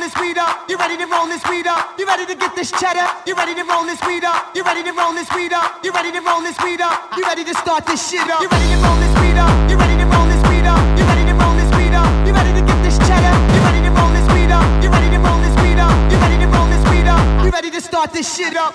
this weed up? You ready to roll this weed up? You ready to get this cheddar? You ready to roll this weed up? You ready to roll this weed up? You ready to roll this weed up? You ready to start this shit up? You ready to roll this weed up? You ready to roll this weed up? You ready to roll this weed up? You ready to get this cheddar? You ready to roll this weed up? You ready to roll this weed up? You ready to roll this weed up? You ready to start this shit up?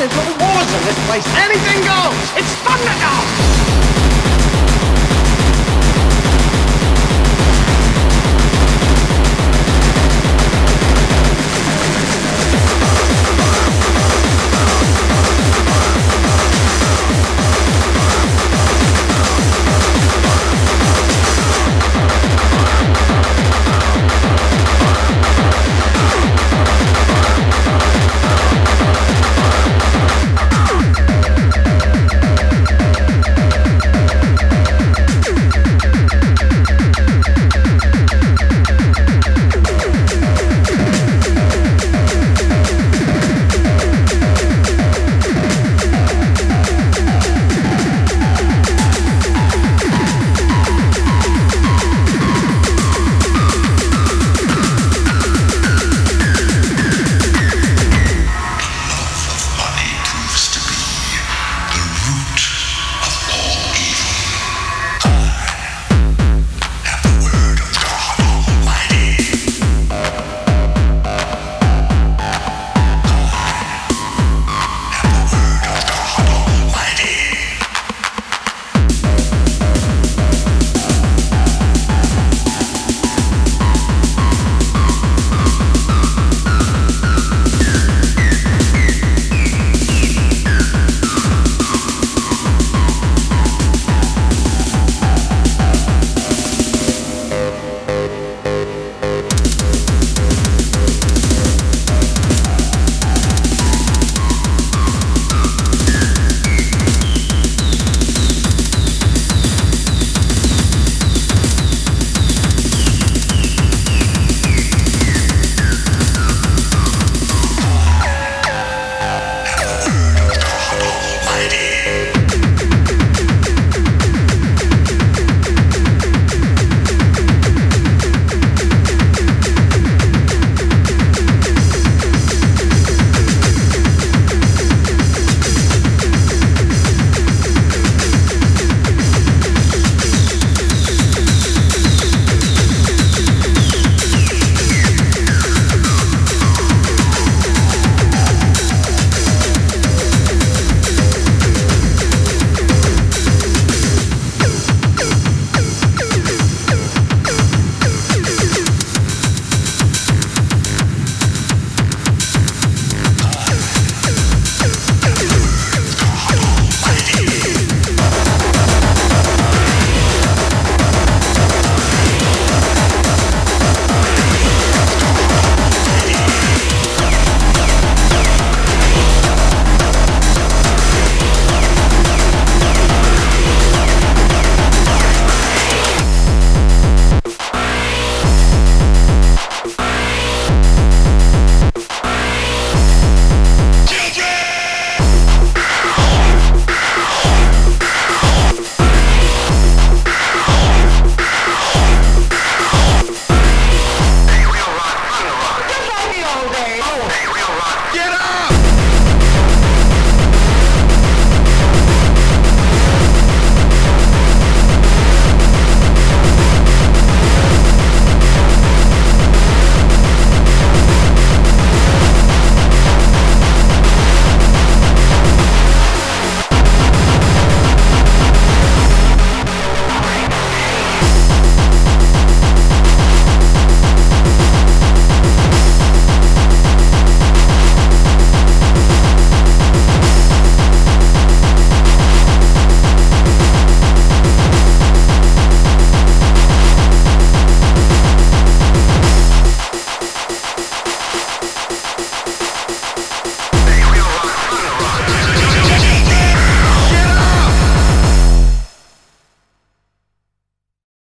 There's no walls in this place. Anything goes. It's Thunderdome.